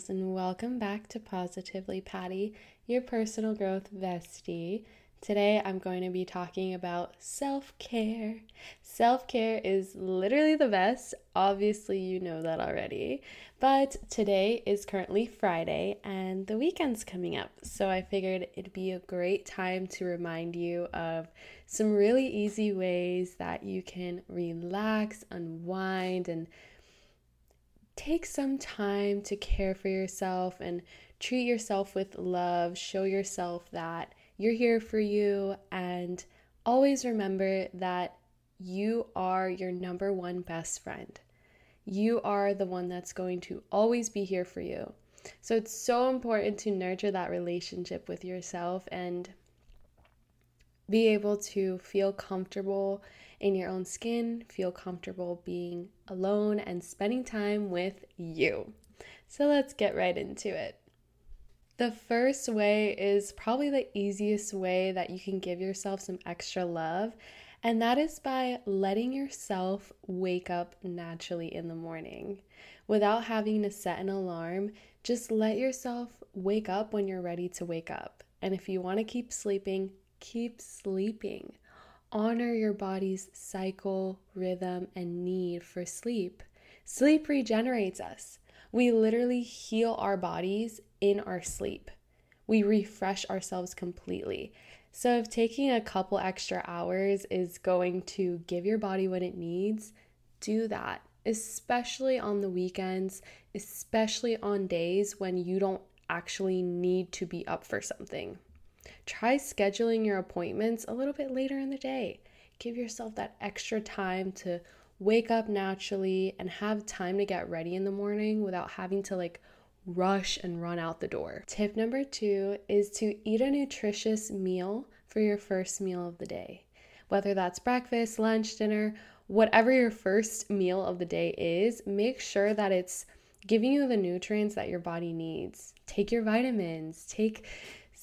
girls, and welcome back to Positively Patty, your personal growth bestie. Today, I'm going to be talking about self care. Self care is literally the best. Obviously, you know that already. But today is currently Friday and the weekend's coming up. So I figured it'd be a great time to remind you of some really easy ways that you can relax, unwind, and take some time to care for yourself and treat yourself with love. Show yourself that you're here for you, and always remember that you are your number one best friend. You are the one that's going to always be here for you. So it's so important to nurture that relationship with yourself and be able to feel comfortable in your own skin, feel comfortable being alone and spending time with you. So let's get right into it. The first way is probably the easiest way that you can give yourself some extra love, and that is by letting yourself wake up naturally in the morning. Without having to set an alarm, just let yourself wake up when you're ready to wake up. And if you want to keep sleeping, keep sleeping. Honor your body's cycle, rhythm, and need for sleep. Sleep regenerates us. We literally heal our bodies in our sleep. We refresh ourselves completely. So, if taking a couple extra hours is going to give your body what it needs, do that, especially on the weekends, especially on days when you don't actually need to be up for something. Try scheduling your appointments a little bit later in the day. Give yourself that extra time to wake up naturally and have time to get ready in the morning without having to like rush and run out the door. Tip number two is to eat a nutritious meal for your first meal of the day. Whether that's breakfast, lunch, dinner, whatever your first meal of the day is, make sure that it's giving you the nutrients that your body needs. Take your vitamins, take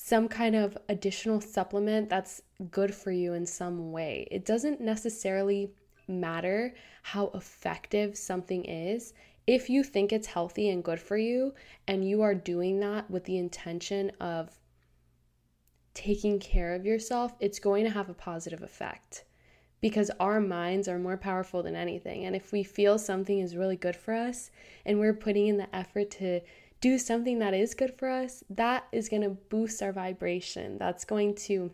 some kind of additional supplement that's good for you in some way. It doesn't necessarily matter how effective something is. If you think it's healthy and good for you, and you are doing that with the intention of taking care of yourself, it's going to have a positive effect because our minds are more powerful than anything. And if we feel something is really good for us and we're putting in the effort to do something that is good for us, that is going to boost our vibration. That's going to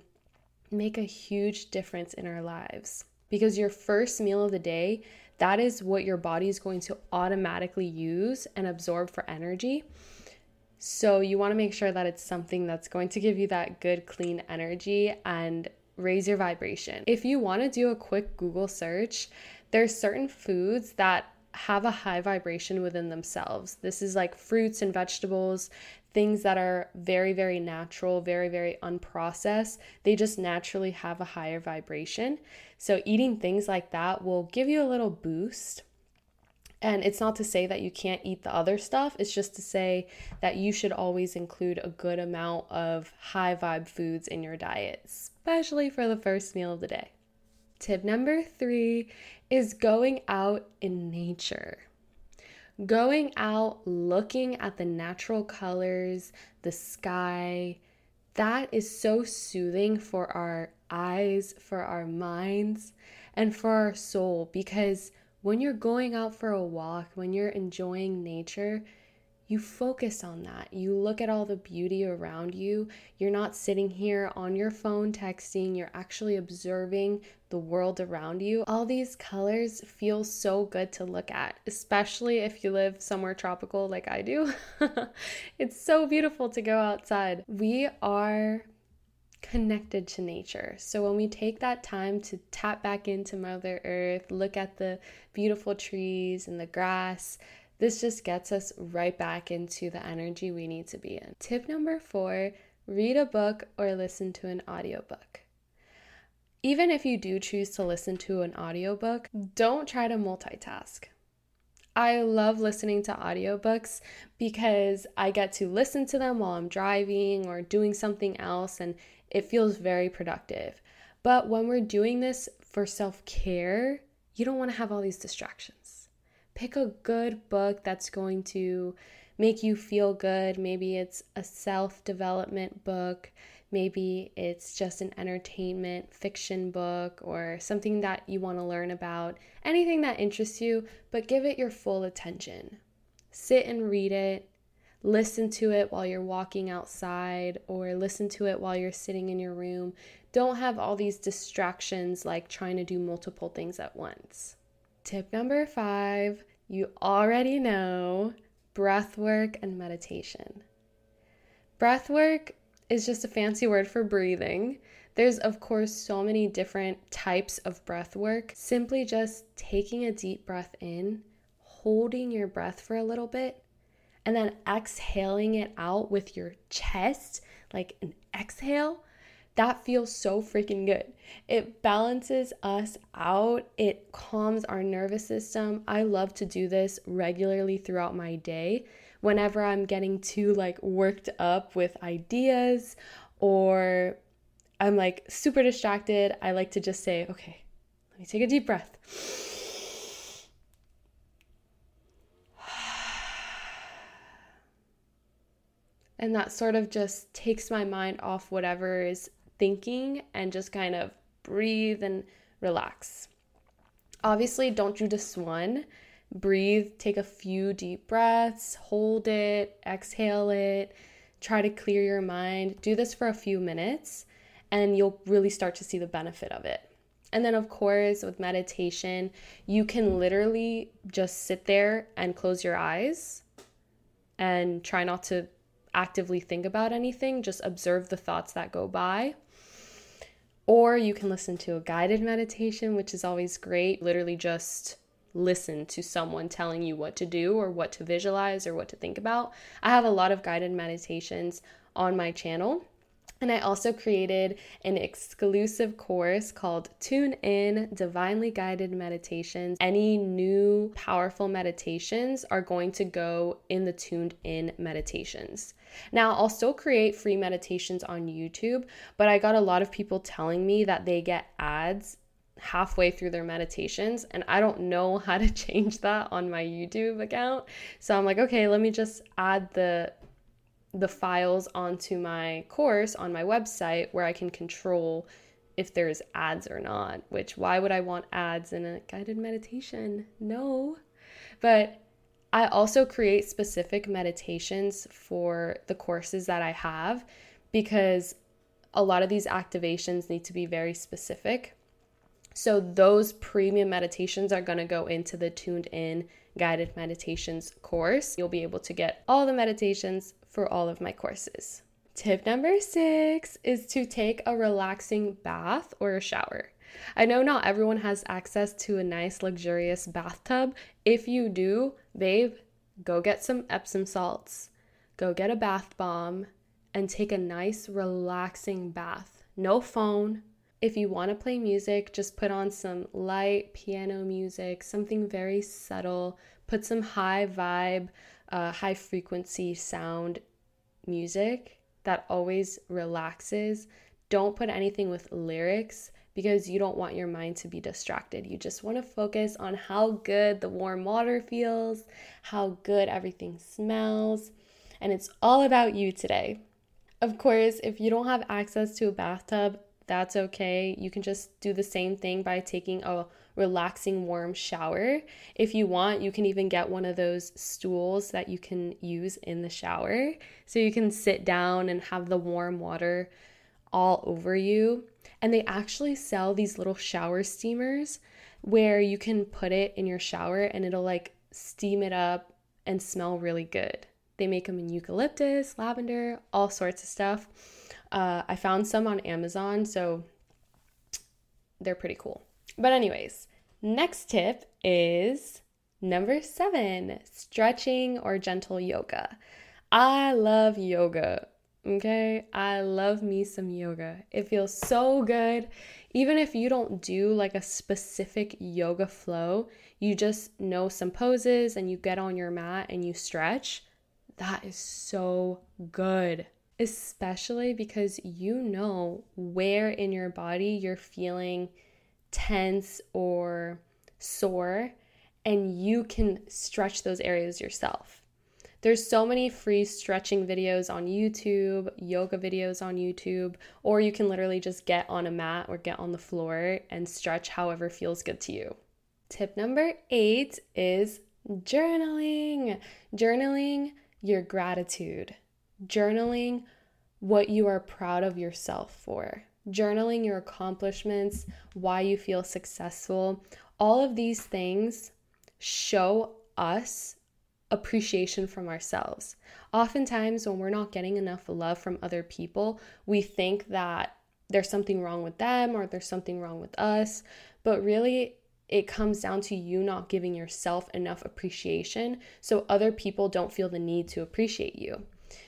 make a huge difference in our lives. Because your first meal of the day, that is what your body is going to automatically use and absorb for energy. So you want to make sure that it's something that's going to give you that good, clean energy and raise your vibration. If you want to do a quick Google search, there's certain foods that have a high vibration within themselves. This is like fruits and vegetables, things that are very, very natural, very, very unprocessed. They just naturally have a higher vibration. So, eating things like that will give you a little boost. And it's not to say that you can't eat the other stuff, it's just to say that you should always include a good amount of high vibe foods in your diet, especially for the first meal of the day. Tip number three is going out in nature. Going out looking at the natural colors, the sky, that is so soothing for our eyes, for our minds, and for our soul because when you're going out for a walk, when you're enjoying nature, you focus on that. You look at all the beauty around you. You're not sitting here on your phone texting, you're actually observing the world around you. All these colors feel so good to look at, especially if you live somewhere tropical like I do. it's so beautiful to go outside. We are connected to nature. So when we take that time to tap back into Mother Earth, look at the beautiful trees and the grass, this just gets us right back into the energy we need to be in. Tip number four read a book or listen to an audiobook. Even if you do choose to listen to an audiobook, don't try to multitask. I love listening to audiobooks because I get to listen to them while I'm driving or doing something else, and it feels very productive. But when we're doing this for self care, you don't want to have all these distractions. Pick a good book that's going to make you feel good. Maybe it's a self development book. Maybe it's just an entertainment fiction book or something that you want to learn about. Anything that interests you, but give it your full attention. Sit and read it. Listen to it while you're walking outside or listen to it while you're sitting in your room. Don't have all these distractions like trying to do multiple things at once. Tip number five you already know breath work and meditation. Breath work is just a fancy word for breathing. There's, of course, so many different types of breath work. Simply just taking a deep breath in, holding your breath for a little bit, and then exhaling it out with your chest, like an exhale that feels so freaking good. It balances us out, it calms our nervous system. I love to do this regularly throughout my day. Whenever I'm getting too like worked up with ideas or I'm like super distracted, I like to just say, okay, let me take a deep breath. And that sort of just takes my mind off whatever is thinking and just kind of breathe and relax. Obviously, don't do this one. Breathe, take a few deep breaths, hold it, exhale it, try to clear your mind. Do this for a few minutes, and you'll really start to see the benefit of it. And then, of course, with meditation, you can literally just sit there and close your eyes and try not to actively think about anything, just observe the thoughts that go by. Or you can listen to a guided meditation, which is always great. Literally just listen to someone telling you what to do or what to visualize or what to think about. I have a lot of guided meditations on my channel. And I also created an exclusive course called Tuned In Divinely Guided Meditations. Any new powerful meditations are going to go in the Tuned In meditations. Now, I'll still create free meditations on YouTube, but I got a lot of people telling me that they get ads halfway through their meditations and I don't know how to change that on my YouTube account. So I'm like, okay, let me just add the the files onto my course on my website where I can control if there's ads or not, which why would I want ads in a guided meditation? No. But I also create specific meditations for the courses that I have because a lot of these activations need to be very specific. So, those premium meditations are going to go into the tuned in guided meditations course. You'll be able to get all the meditations for all of my courses. Tip number six is to take a relaxing bath or a shower. I know not everyone has access to a nice, luxurious bathtub. If you do, babe, go get some Epsom salts, go get a bath bomb, and take a nice, relaxing bath. No phone. If you want to play music, just put on some light piano music, something very subtle. Put some high vibe uh, high frequency sound music that always relaxes. Don't put anything with lyrics because you don't want your mind to be distracted. You just want to focus on how good the warm water feels, how good everything smells, and it's all about you today. Of course, if you don't have access to a bathtub, that's okay. You can just do the same thing by taking a relaxing warm shower. If you want, you can even get one of those stools that you can use in the shower. So you can sit down and have the warm water all over you. And they actually sell these little shower steamers where you can put it in your shower and it'll like steam it up and smell really good. They make them in eucalyptus, lavender, all sorts of stuff. Uh, I found some on Amazon, so they're pretty cool. But, anyways, next tip is number seven stretching or gentle yoga. I love yoga. Okay, I love me some yoga. It feels so good. Even if you don't do like a specific yoga flow, you just know some poses and you get on your mat and you stretch. That is so good especially because you know where in your body you're feeling tense or sore, and you can stretch those areas yourself. There's so many free stretching videos on YouTube, yoga videos on YouTube, or you can literally just get on a mat or get on the floor and stretch however feels good to you. Tip number eight is journaling. Journaling your gratitude. Journaling what you are proud of yourself for. Journaling your accomplishments, why you feel successful. All of these things show us appreciation from ourselves. Oftentimes, when we're not getting enough love from other people, we think that there's something wrong with them or there's something wrong with us. But really, it comes down to you not giving yourself enough appreciation so other people don't feel the need to appreciate you.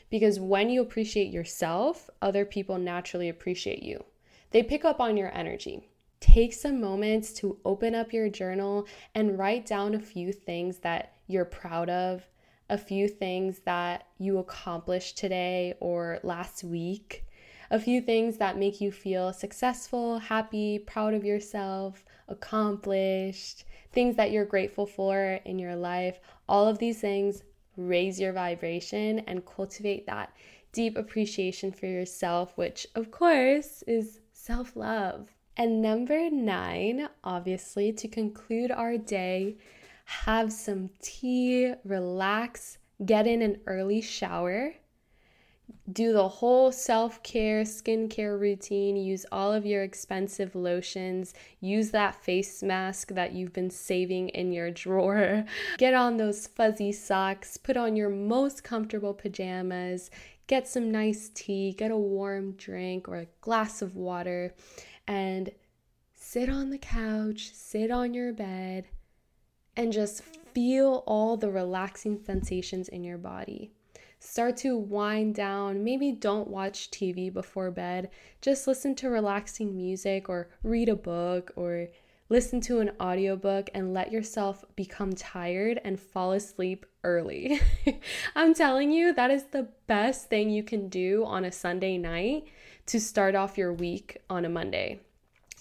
Because when you appreciate yourself, other people naturally appreciate you. They pick up on your energy. Take some moments to open up your journal and write down a few things that you're proud of, a few things that you accomplished today or last week, a few things that make you feel successful, happy, proud of yourself, accomplished, things that you're grateful for in your life. All of these things raise your vibration and cultivate that deep appreciation for yourself, which of course is self love. And number nine, obviously, to conclude our day, have some tea, relax, get in an early shower, do the whole self care, skincare routine, use all of your expensive lotions, use that face mask that you've been saving in your drawer, get on those fuzzy socks, put on your most comfortable pajamas, get some nice tea, get a warm drink or a glass of water, and sit on the couch, sit on your bed, and just feel all the relaxing sensations in your body. Start to wind down. Maybe don't watch TV before bed. Just listen to relaxing music or read a book or listen to an audiobook and let yourself become tired and fall asleep early. I'm telling you, that is the best thing you can do on a Sunday night to start off your week on a Monday.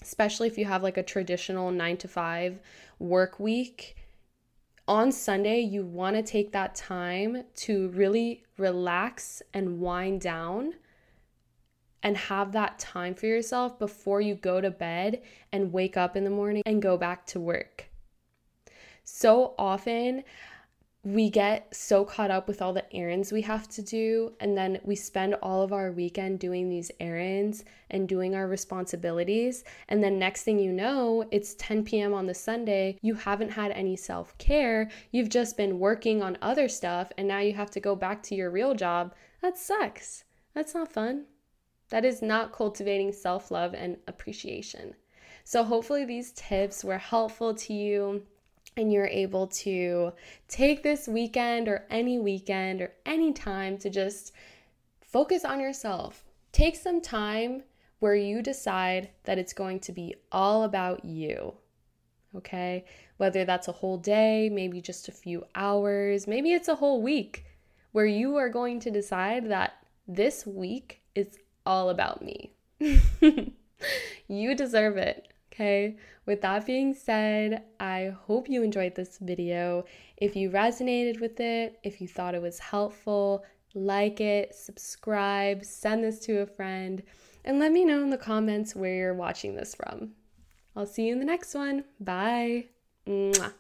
Especially if you have like a traditional 9 to 5 work week on Sunday, you want to take that time to really relax and wind down and have that time for yourself before you go to bed and wake up in the morning and go back to work. So often, we get so caught up with all the errands we have to do, and then we spend all of our weekend doing these errands and doing our responsibilities. And then, next thing you know, it's 10 p.m. on the Sunday. You haven't had any self care. You've just been working on other stuff, and now you have to go back to your real job. That sucks. That's not fun. That is not cultivating self love and appreciation. So, hopefully, these tips were helpful to you and you're able to take this weekend or any weekend or any time to just focus on yourself. Take some time where you decide that it's going to be all about you. Okay? Whether that's a whole day, maybe just a few hours, maybe it's a whole week where you are going to decide that this week is all about me. you deserve it. Okay, with that being said, I hope you enjoyed this video. If you resonated with it, if you thought it was helpful, like it, subscribe, send this to a friend, and let me know in the comments where you're watching this from. I'll see you in the next one. Bye. Mwah.